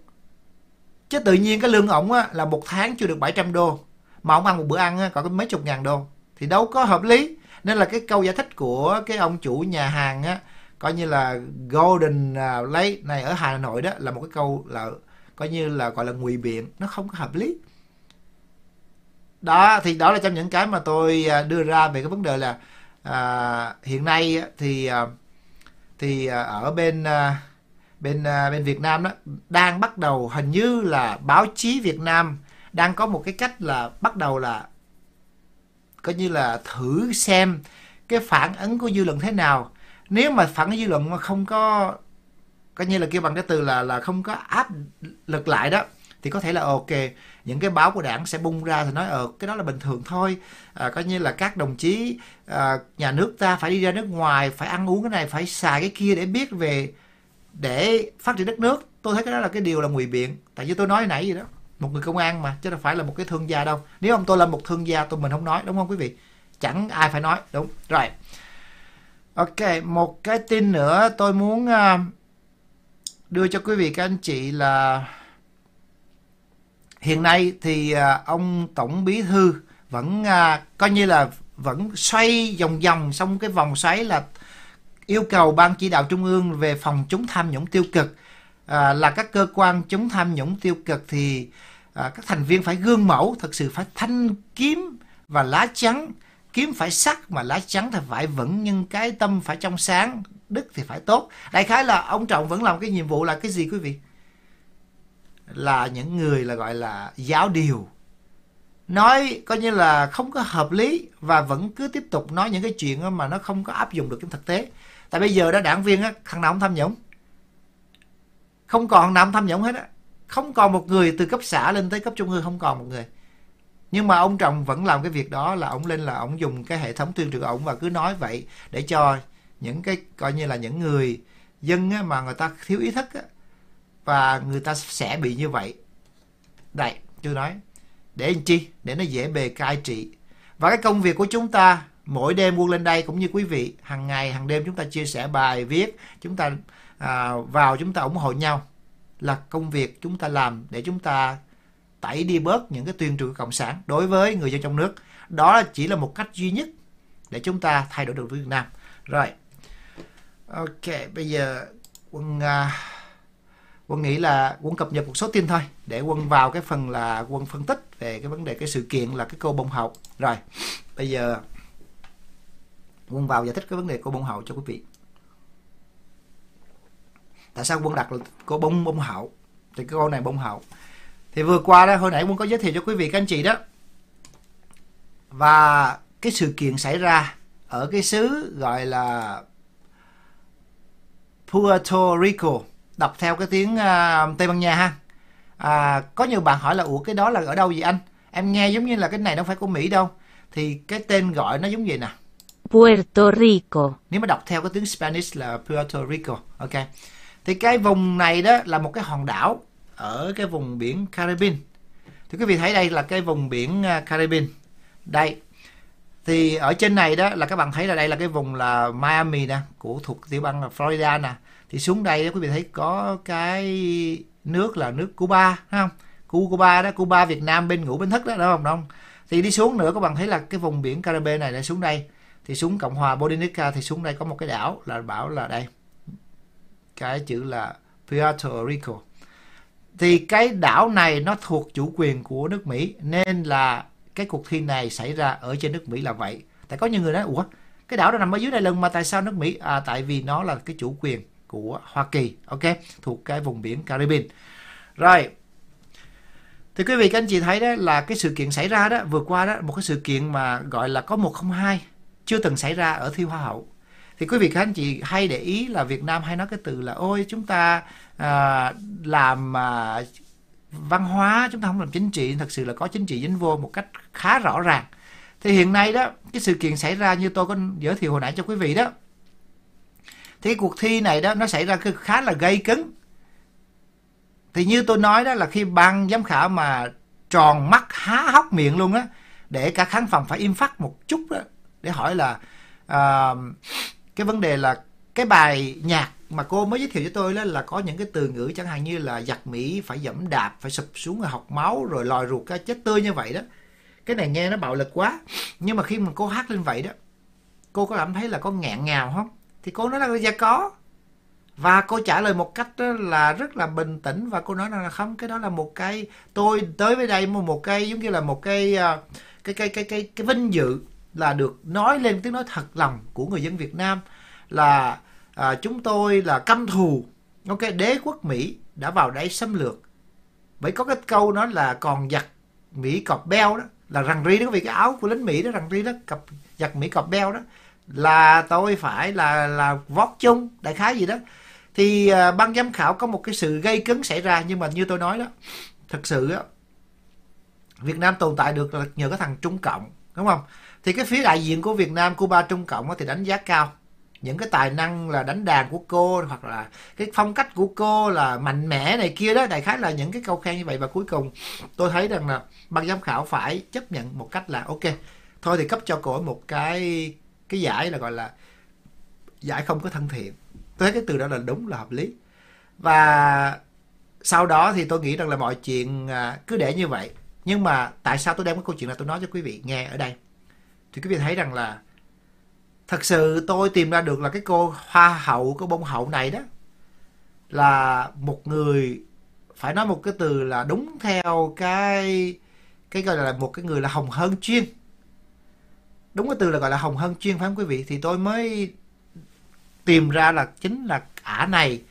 Chứ tự nhiên cái lương ổng á, là một tháng chưa được 700 đô mà ông ăn một bữa ăn á, có mấy chục ngàn đô. Thì đâu có hợp lý. Nên là cái câu giải thích của cái ông chủ nhà hàng á coi như là golden uh, này ở hà nội đó là một cái câu là coi như là gọi là ngụy biện nó không có hợp lý. Đó thì đó là trong những cái mà tôi à, đưa ra về cái vấn đề là à, hiện nay thì à, thì ở bên bên bên Việt Nam đó đang bắt đầu hình như là báo chí Việt Nam đang có một cái cách là bắt đầu là coi như là thử xem cái phản ứng của dư luận thế nào nếu mà phản ứng dư luận mà không có coi như là kêu bằng cái từ là là không có áp lực lại đó thì có thể là ok những cái báo của đảng sẽ bung ra thì nói ờ cái đó là bình thường thôi. À, coi như là các đồng chí à, nhà nước ta phải đi ra nước ngoài phải ăn uống cái này phải xài cái kia để biết về để phát triển đất nước. Tôi thấy cái đó là cái điều là ngụy biện. Tại vì tôi nói nãy gì đó một người công an mà chứ đâu phải là một cái thương gia đâu. Nếu ông tôi là một thương gia tôi mình không nói đúng không quý vị? Chẳng ai phải nói đúng. Rồi ok một cái tin nữa tôi muốn à, đưa cho quý vị các anh chị là hiện nay thì à, ông tổng bí thư vẫn à, coi như là vẫn xoay vòng vòng xong cái vòng xoáy là yêu cầu ban chỉ đạo trung ương về phòng chống tham nhũng tiêu cực. À, là các cơ quan chống tham nhũng tiêu cực thì à, các thành viên phải gương mẫu thật sự phải thanh kiếm và lá chắn kiếm phải sắc mà lá trắng thì phải vững, nhưng cái tâm phải trong sáng, đức thì phải tốt. Đại khái là ông trọng vẫn làm cái nhiệm vụ là cái gì quý vị? Là những người là gọi là giáo điều. Nói coi như là không có hợp lý và vẫn cứ tiếp tục nói những cái chuyện mà nó không có áp dụng được trong thực tế. Tại bây giờ đó, đảng viên á, thằng nào cũng tham nhũng. Không còn nào tham nhũng hết á. Không còn một người từ cấp xã lên tới cấp trung ương, không còn một người nhưng mà ông chồng vẫn làm cái việc đó là ông lên là ông dùng cái hệ thống tuyên truyền của ông và cứ nói vậy để cho những cái coi như là những người dân á, mà người ta thiếu ý thức á, và người ta sẽ bị như vậy. Đây tôi nói để làm chi? Để nó dễ bề cai trị. Và cái công việc của chúng ta mỗi đêm quân lên đây cũng như quý vị hàng ngày hàng đêm chúng ta chia sẻ bài viết chúng ta à, vào chúng ta ủng hộ nhau là công việc chúng ta làm để chúng ta tẩy đi bớt những cái tuyên truyền cộng sản đối với người dân trong nước. Đó chỉ là một cách duy nhất để chúng ta thay đổi được Việt Nam. Rồi. Ok bây giờ quân uh, quân nghĩ là quân cập nhật một số tin thôi để quân vào cái phần là quân phân tích về cái vấn đề cái sự kiện là cái cô bông hậu. Rồi bây giờ quân vào giải thích cái vấn đề cô bông hậu cho quý vị. Tại sao quân đặt là cô bông bông hậu? Thì cái cô này bông hậu thì vừa qua đó hồi nãy quân có giới thiệu cho quý vị các anh chị đó. Và cái sự kiện xảy ra ở cái xứ gọi là Puerto Rico. Đọc theo cái tiếng uh, Tây Ban Nha ha. À, có nhiều bạn hỏi là ủa cái đó là ở đâu vậy anh? Em nghe giống như là cái này đâu phải của Mỹ đâu. Thì cái tên gọi nó giống vậy nè. Puerto Rico. Nếu mà đọc theo cái tiếng Spanish là Puerto Rico ok. Thì cái vùng này đó là một cái hòn đảo ở cái vùng biển Caribbean. Thì quý vị, thấy đây là cái vùng biển à, Caribbean. Đây, thì ở trên này đó là các bạn thấy là đây là cái vùng là Miami nè, của thuộc tiểu bang là Florida nè. Thì xuống đây đó quý vị thấy có cái nước là nước Cuba, thấy không? Cuba đó, Cuba, Việt Nam, bên ngủ bên thức đó, đúng không? Không thì đi xuống nữa, các bạn thấy là cái vùng biển Caribe này lại xuống đây. Thì xuống Cộng hòa Dominica thì xuống đây có một cái đảo là bảo là đây. Cái chữ là Puerto Rico thì cái đảo này nó thuộc chủ quyền của nước Mỹ, nên là cái cuộc thi này xảy ra ở trên nước Mỹ là vậy. Tại có nhiều người nói, ủa, cái đảo đó nằm ở dưới này lần mà tại sao nước Mỹ? À tại vì nó là cái chủ quyền của Hoa Kỳ, ok, thuộc cái vùng biển Caribbean. Rồi thì quý vị, các anh chị thấy đó là cái sự kiện xảy ra đó, vừa qua đó, một cái sự kiện mà gọi là có 102 chưa từng xảy ra ở thi hoa hậu. Thì quý vị, các anh chị hay để ý là Việt Nam hay nói cái từ là, ôi, chúng ta à, làm à, văn hóa chúng ta không làm chính trị thật sự là có chính trị dính vô một cách khá rõ ràng. Thì hiện nay đó cái sự kiện xảy ra như tôi có giới thiệu hồi nãy cho quý vị đó. Thì cái cuộc thi này đó nó xảy ra khá là gây cứng thì như tôi nói đó là khi ban giám khảo mà tròn mắt há hốc miệng luôn á để cả khán phòng phải im phắt một chút đó để hỏi là uh, cái vấn đề là cái bài nhạc mà cô mới giới thiệu cho tôi đó là có những cái từ ngữ chẳng hạn như là giặc mỹ, phải dẫm đạp, phải sụp xuống rồi học máu, rồi lòi ruột cái chết tươi như vậy đó. Cái này nghe nó bạo lực quá. Nhưng mà khi mà cô hát lên vậy đó, cô có cảm thấy là có ngẹn ngào không? Thì cô nói là dạ có. Và cô trả lời một cách đó là rất là bình tĩnh và cô nói là, không, cái đó là một cái, tôi tới với đây một cái, giống như là một cái ờ, cái cái cái cái cái vinh dự là được nói lên tiếng nói thật lòng của người dân Việt Nam là à, chúng tôi là căm thù. Ok đế quốc Mỹ đã vào đây xâm lược. Vậy có cái câu nó là còn giặc Mỹ cọp beo đó là rằng ri đó vì cái áo của lính Mỹ đó rằng ri đó cặp giặc Mỹ cọp beo đó là tôi phải là là vót chung đại khái gì đó. Thì à, ban giám khảo có một cái sự gây cấn xảy ra nhưng mà như tôi nói đó thật sự á Việt Nam tồn tại được là nhờ cái thằng Trung Cộng đúng không? Thì cái phía đại diện của Việt Nam Cuba Trung Cộng thì đánh giá cao những cái tài năng là đánh đàn của cô, hoặc là cái phong cách của cô là mạnh mẽ này kia đó, đại khái là những cái câu khen như vậy. Và cuối cùng, tôi thấy rằng là ban giám khảo phải chấp nhận một cách là ok, thôi thì cấp cho cô một cái cái giải là gọi là giải không có thân thiện. Tôi thấy cái từ đó là đúng, là hợp lý. Và sau đó thì tôi nghĩ rằng là mọi chuyện à, cứ để như vậy. Nhưng mà tại sao tôi đem cái câu chuyện này tôi nói cho quý vị nghe ở đây? Thì quý vị thấy rằng là thật sự tôi tìm ra được là cái cô hoa hậu cô bông hậu này đó là một người phải nói một cái từ là đúng theo cái cái gọi là một cái người là hồng hơn chuyên. Đúng cái từ là gọi là hồng hơn chuyên phải không quý vị? Thì tôi mới tìm ra là chính là ả này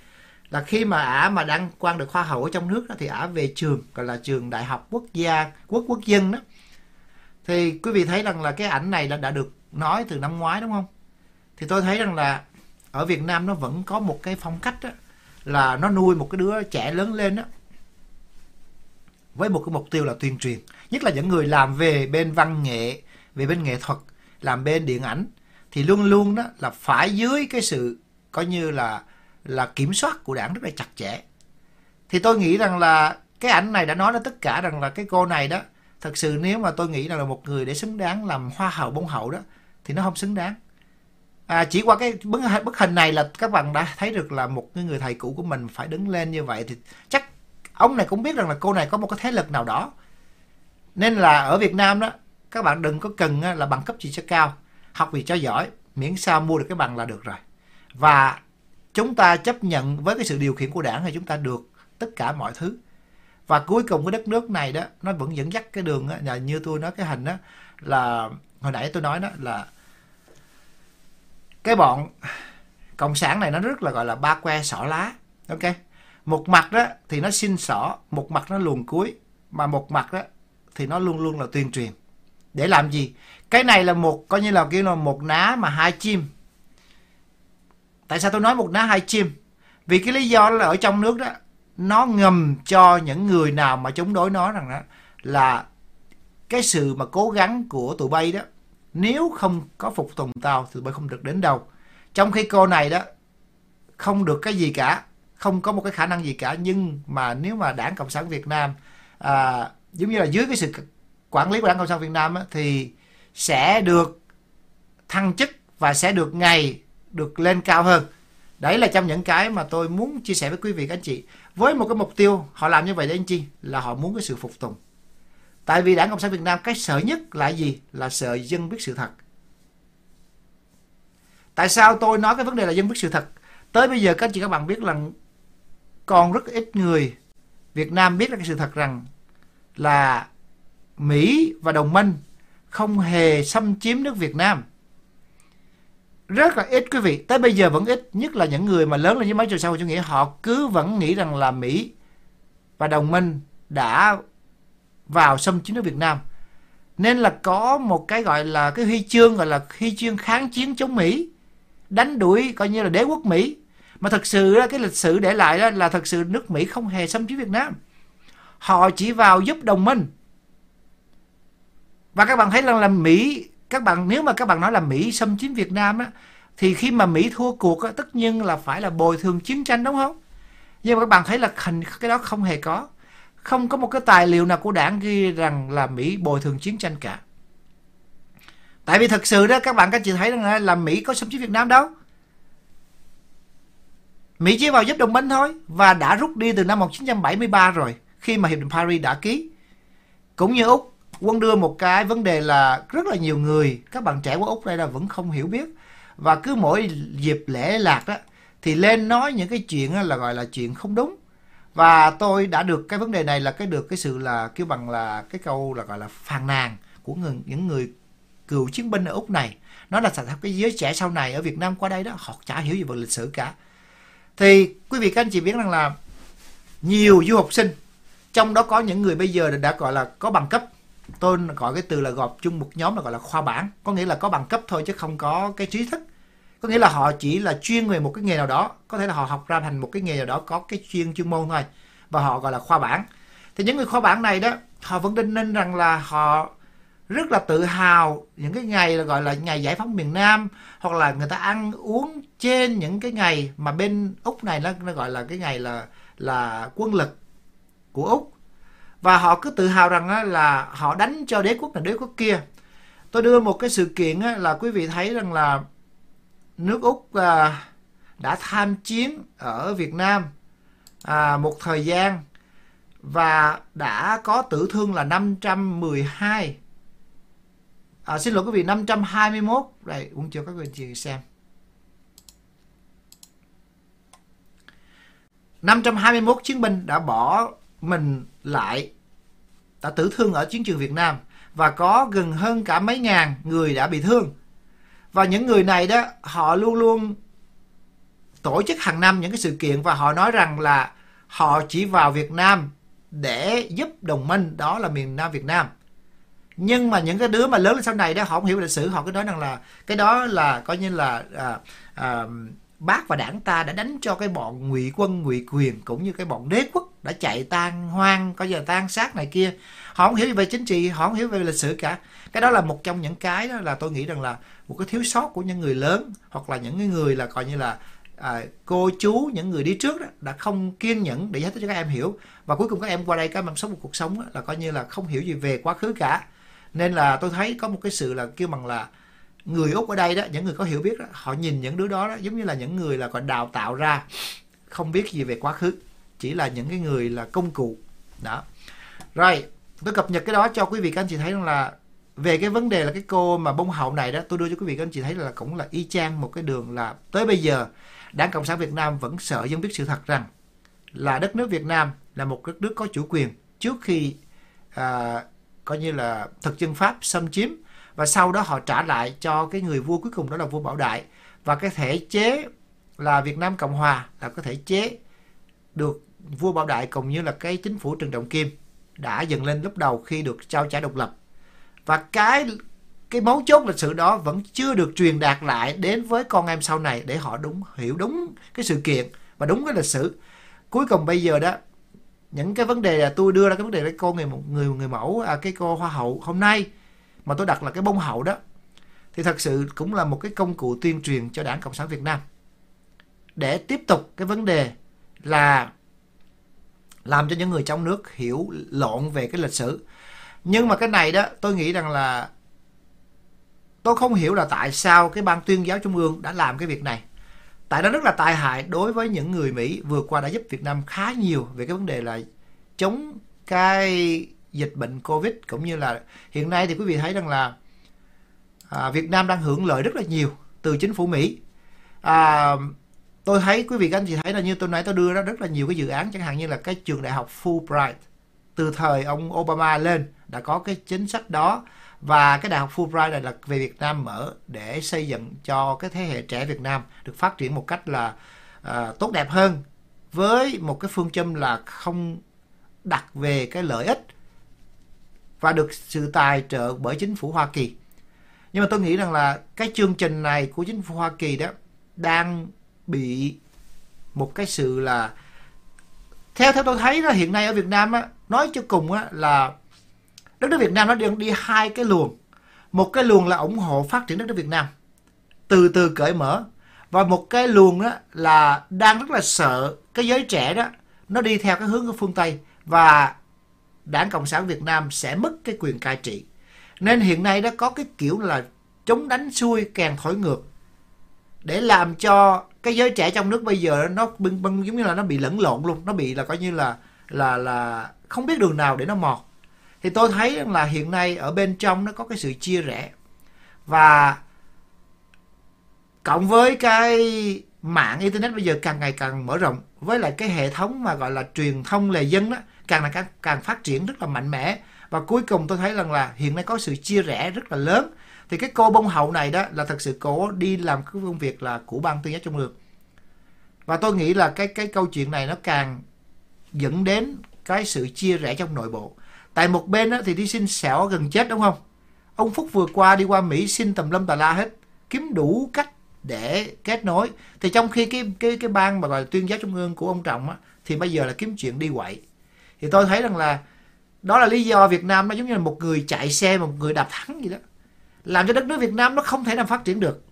là khi mà ả mà đăng quan được hoa hậu ở trong nước đó, thì ả về trường gọi là trường đại học quốc gia quốc quốc dân đó. Thì quý vị thấy rằng là cái ảnh này đã đã được nói từ năm ngoái đúng không? Thì tôi thấy rằng là ở Việt Nam nó vẫn có một cái phong cách đó, là nó nuôi một cái đứa trẻ lớn lên đó với một cái mục tiêu là tuyên truyền. Nhất là những người làm về bên văn nghệ về bên nghệ thuật làm bên điện ảnh thì luôn luôn đó là phải dưới cái sự coi như là là kiểm soát của đảng rất là chặt chẽ. Thì tôi nghĩ rằng là cái ảnh này đã nói ra tất cả rằng là cái cô này đó thật sự nếu mà tôi nghĩ rằng là một người để xứng đáng làm hoa hậu bông hậu đó thì nó không xứng đáng. À, chỉ qua cái bức, bức hình này là các bạn đã thấy được là một người thầy cũ của mình phải đứng lên như vậy thì chắc ông này cũng biết rằng là cô này có một cái thế lực nào đó. Nên là ở Việt Nam đó các bạn đừng có cần là bằng cấp gì cho cao học gì cho giỏi miễn sao mua được cái bằng là được rồi. Và chúng ta chấp nhận với cái sự điều khiển của đảng thì chúng ta được tất cả mọi thứ. Và cuối cùng cái đất nước này đó nó vẫn dẫn dắt cái đường đó, là như tôi nói cái hình đó là hồi nãy tôi nói đó là cái bọn cộng sản này nó rất là, gọi là, ba que sỏ lá. Ok? Một mặt đó thì nó xin sỏ một mặt nó luồn cuối, mà một mặt đó thì nó luôn luôn là tuyên truyền. Để làm gì? Cái này là một, coi như là kêu là một ná mà hai chim. Tại sao tôi nói một ná hai chim? Vì cái lý do là ở trong nước đó, nó ngầm cho những người nào mà chống đối nó rằng đó là cái sự mà cố gắng của tụi bay đó nếu không có phục tùng tao thì tụi bay không được đến đâu. Trong khi cô này đó không được cái gì cả không có một cái khả năng gì cả. Nhưng mà nếu mà đảng cộng sản việt nam à, giống như là dưới cái sự quản lý của đảng cộng sản việt nam á, thì sẽ được thăng chức và sẽ được ngày được lên cao hơn. Đấy là trong những cái mà tôi muốn chia sẻ với quý vị các anh chị. Với một cái mục tiêu họ làm như vậy để anh chi là họ muốn cái sự phục tùng tại vì đảng cộng sản việt nam cái sợ nhất là gì? Là sợ dân biết sự thật. Tại sao tôi nói cái vấn đề là dân biết sự thật? Tới bây giờ các anh chị các bạn biết là còn rất ít người Việt Nam biết ra cái sự thật rằng là Mỹ và đồng minh không hề xâm chiếm nước Việt Nam. Rất là ít quý vị, tới bây giờ vẫn ít, nhất là những người mà lớn lên với mấy xã sau chủ nghĩa, họ cứ vẫn nghĩ rằng là Mỹ và đồng minh đã vào xâm chiếm nước Việt Nam nên là có một cái gọi là cái huy chương gọi là huy chương kháng chiến chống Mỹ đánh đuổi coi như là đế quốc Mỹ mà thật sự cái lịch sử để lại đó là thật sự nước Mỹ không hề xâm chiếm Việt Nam họ chỉ vào giúp đồng minh và các bạn thấy rằng là Mỹ các bạn nếu mà các bạn nói là Mỹ xâm chiếm Việt Nam á thì khi mà Mỹ thua cuộc á, tất nhiên là phải là bồi thường chiến tranh đúng không? Nhưng mà các bạn thấy là hình cái đó không hề có. Không có một cái tài liệu nào của đảng ghi rằng là Mỹ bồi thường chiến tranh cả. Tại vì thật sự đó các bạn các chị thấy rằng là Mỹ có xâm chiếm Việt Nam đâu. Mỹ chỉ vào giúp đồng minh thôi và đã rút đi từ năm 1973 rồi khi mà hiệp định Paris đã ký. Cũng như Úc Quân đưa một cái vấn đề là rất là nhiều người, các bạn trẻ của Úc đây là vẫn không hiểu biết. Và cứ mỗi dịp lễ lạc đó, thì lên nói những cái chuyện là gọi là chuyện không đúng. Và tôi đã được cái vấn đề này là cái được cái sự là kêu bằng là cái câu là gọi là phàn nàn của người, những người cựu chiến binh ở Úc này. Nó là thật cái giới trẻ sau này ở Việt Nam qua đây đó, họ chả hiểu gì về lịch sử cả. Thì quý vị các anh chị biết rằng là nhiều du học sinh, trong đó có những người bây giờ đã gọi là có bằng cấp tôi gọi cái từ là gộp chung một nhóm là gọi là khoa bản có nghĩa là có bằng cấp thôi chứ không có cái trí thức có nghĩa là họ chỉ là chuyên về một cái nghề nào đó. Có thể là họ học ra thành một cái nghề nào đó có cái chuyên chuyên môn thôi. Và họ gọi là khoa bản thì những người khoa bảng này đó họ vẫn đinh ninh rằng là họ rất là tự hào những cái ngày là gọi là ngày giải phóng miền Nam hoặc là người ta ăn uống trên những cái ngày mà bên Úc này nó, nó gọi là cái ngày là là quân lực của Úc. Và họ cứ tự hào rằng là họ đánh cho đế quốc này đế quốc kia. Tôi đưa một cái sự kiện á, là quý vị thấy rằng là nước Úc à, đã tham chiến ở Việt Nam à, một thời gian và đã có tử thương là 512 à, xin lỗi quý vị 521 đây cũng cho các quý chị xem. 521 chiến binh đã bỏ mình lại đã tử thương ở chiến trường Việt Nam và có gần hơn cả mấy ngàn người đã bị thương. Và những người này đó họ luôn luôn tổ chức hàng năm những cái sự kiện và họ nói rằng là họ chỉ vào Việt Nam để giúp đồng minh đó là miền Nam Việt Nam. Nhưng mà những cái đứa mà lớn lên sau này đó họ không hiểu lịch sử họ cứ nói rằng là cái đó là coi như là à, à, bác và đảng ta đã đánh cho cái bọn ngụy quân ngụy quyền cũng như cái bọn đế quốc đã chạy tan hoang coi giờ tan sát này kia. Họ không hiểu về chính trị họ không hiểu về lịch sử cả. Cái đó là một trong những cái đó là tôi nghĩ rằng là một cái thiếu sót của những người lớn hoặc là những người là coi như là à, cô chú những người đi trước đó, đã không kiên nhẫn để giải thích cho các em hiểu. Và cuối cùng các em qua đây các em sống một cuộc sống đó, là coi như là không hiểu gì về quá khứ cả. Nên là tôi thấy có một cái sự là kêu bằng là người úc ở đây đó những người có hiểu biết đó, họ nhìn những đứa đó, đó giống như là những người là còn đào tạo ra không biết gì về quá khứ chỉ là những cái người là công cụ. Đó. Rồi tôi cập nhật cái đó cho quý vị các anh chị thấy rằng là về cái vấn đề là cái cô mà bông hậu này đó tôi đưa cho quý vị các anh chị thấy là cũng là y chang một cái đường là tới bây giờ đảng cộng sản việt nam vẫn sợ dân biết sự thật rằng là đất nước việt nam là một đất nước có chủ quyền trước khi à, coi như là thực dân pháp xâm chiếm và sau đó họ trả lại cho cái người vua cuối cùng đó là vua Bảo Đại. Và cái thể chế là Việt Nam Cộng Hòa là có thể chế được vua Bảo Đại cũng như là cái chính phủ Trần Trọng Kim đã dần lên lúc đầu khi được trao trả độc lập. Và cái cái mấu chốt lịch sử đó vẫn chưa được truyền đạt lại đến với con em sau này để họ đúng hiểu đúng cái sự kiện và đúng cái lịch sử. Cuối cùng bây giờ đó những cái vấn đề là tôi đưa ra cái vấn đề với cô người một người người mẫu à, cái cô hoa hậu hôm nay mà tôi đặt là cái bông hậu đó thì thật sự cũng là một cái công cụ tuyên truyền cho đảng cộng sản việt nam để tiếp tục cái vấn đề là làm cho những người trong nước hiểu lộn về cái lịch sử. Nhưng mà cái này đó tôi nghĩ rằng là tôi không hiểu là tại sao cái ban tuyên giáo trung ương đã làm cái việc này. Tại nó rất là tai hại đối với những người mỹ vừa qua đã giúp việt nam khá nhiều về cái vấn đề là chống cái dịch bệnh covid cũng như là hiện nay thì quý vị thấy rằng là à, việt nam đang hưởng lợi rất là nhiều từ chính phủ mỹ. À, tôi thấy quý vị các anh chị thấy là như tôi nãy tôi đưa ra rất là nhiều cái dự án chẳng hạn như là cái trường đại học Fulbright từ thời ông Obama lên đã có cái chính sách đó và cái đại học Fulbright này là về Việt Nam mở để xây dựng cho cái thế hệ trẻ Việt Nam được phát triển một cách là uh, tốt đẹp hơn với một cái phương châm là không đặt về cái lợi ích và được sự tài trợ bởi chính phủ Hoa Kỳ. Nhưng mà tôi nghĩ rằng là cái chương trình này của chính phủ Hoa Kỳ đó đang bị một cái sự là, theo theo tôi thấy đó, hiện nay ở Việt Nam á, nói cho cùng á, là đất nước Việt Nam nó đang đi hai cái luồng. Một cái luồng là ủng hộ phát triển đất nước Việt Nam, từ từ cởi mở. Và một cái luồng đó là đang rất là sợ cái giới trẻ đó, nó đi theo cái hướng của phương Tây. Và Đảng Cộng sản Việt Nam sẽ mất cái quyền cai trị. Nên hiện nay đó có cái kiểu là chống đánh xuôi càng thổi ngược, để làm cho cái giới trẻ trong nước bây giờ nó bưng bưng giống như là nó bị lẫn lộn luôn, nó bị là coi như là là là không biết đường nào để nó mò. Thì tôi thấy rằng là hiện nay ở bên trong nó có cái sự chia rẽ. Và cộng với cái mạng internet bây giờ càng ngày càng mở rộng với lại cái hệ thống mà gọi là truyền thông lề dân đó càng là càng, càng phát triển rất là mạnh mẽ. Và cuối cùng tôi thấy rằng là hiện nay có sự chia rẽ rất là lớn thì cái cô bông hậu này đó là thật sự cổ đi làm cái công việc là của ban tuyên giáo trung ương. Và tôi nghĩ là cái cái câu chuyện này nó càng dẫn đến cái sự chia rẽ trong nội bộ. Tại một bên đó, thì đi xin xẻo gần chết đúng không? Ông phúc vừa qua đi qua mỹ xin tầm lâm tà la hết kiếm đủ cách để kết nối. Thì trong khi cái cái cái ban mà gọi là tuyên giáo trung ương của ông trọng á, thì bây giờ là kiếm chuyện đi quậy. Thì tôi thấy rằng là đó là lý do Việt Nam nó giống như là một người chạy xe một người đạp thắng gì đó làm cho đất nước Việt Nam nó không thể nào phát triển được.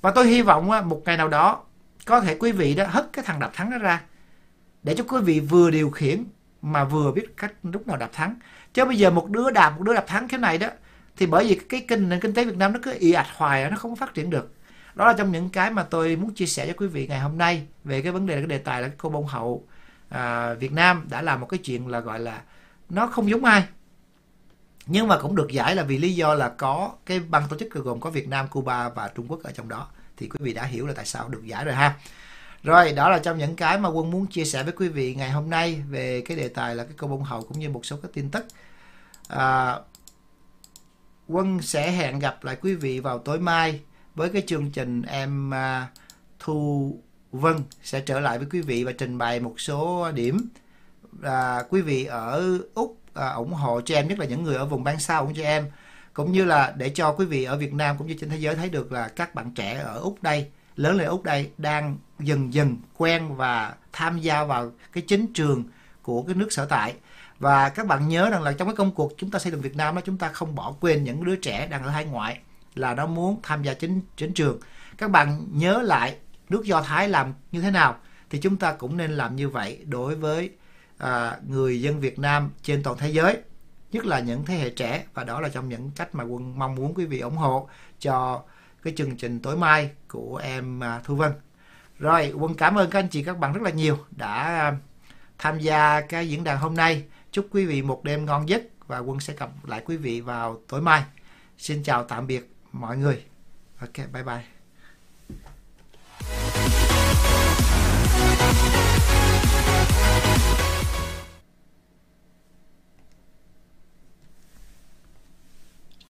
Và tôi hy vọng à, một ngày nào đó có thể quý vị đó hất cái thằng đạp thắng đó ra để cho quý vị vừa điều khiển mà vừa biết cách lúc nào đạp thắng. Chứ bây giờ một đứa đạp một đứa đạp thắng thế này đó thì bởi vì cái kinh nền kinh tế Việt Nam nó cứ y ạch hoài à, nó không phát triển được. Đó là trong những cái mà tôi muốn chia sẻ cho quý vị ngày hôm nay về cái vấn đề cái đề tài là cô bông hậu à, Việt Nam đã làm một cái chuyện là gọi là nó không giống ai nhưng mà cũng được giải là vì lý do là có cái ban tổ chức gồm có Việt Nam, Cuba và Trung Quốc ở trong đó thì quý vị đã hiểu là tại sao được giải rồi ha. Rồi, đó là trong những cái mà Quân muốn chia sẻ với quý vị ngày hôm nay về cái đề tài là cái câu bông hậu cũng như một số các tin tức. À, Quân sẽ hẹn gặp lại quý vị vào tối mai với cái chương trình em à, Thu Vân sẽ trở lại với quý vị và trình bày một số điểm à, quý vị ở Úc à, ủng hộ cho em nhất là những người ở vùng bán xa ủng cho em. Cũng như là để cho quý vị ở Việt Nam cũng như trên thế giới thấy được là các bạn trẻ ở Úc đây lớn lên ở Úc đây đang dần dần quen và tham gia vào cái chính trường của cái nước sở tại. Và các bạn nhớ rằng là trong cái công cuộc chúng ta xây dựng Việt Nam đó chúng ta không bỏ quên những đứa trẻ đang ở hải ngoại là nó muốn tham gia chính chính trường. Các bạn nhớ lại nước Do Thái làm như thế nào thì chúng ta cũng nên làm như vậy đối với à, người dân Việt Nam trên toàn thế giới nhất là những thế hệ trẻ và đó là trong những cách mà quân mong muốn quý vị ủng hộ cho cái chương trình tối mai của em à, Thu Vân. Rồi quân cảm ơn các anh chị các bạn rất là nhiều đã tham gia cái diễn đàn hôm nay. Chúc quý vị một đêm ngon giấc và quân sẽ gặp lại quý vị vào tối mai. Xin chào tạm biệt mọi người. Ok bye bye.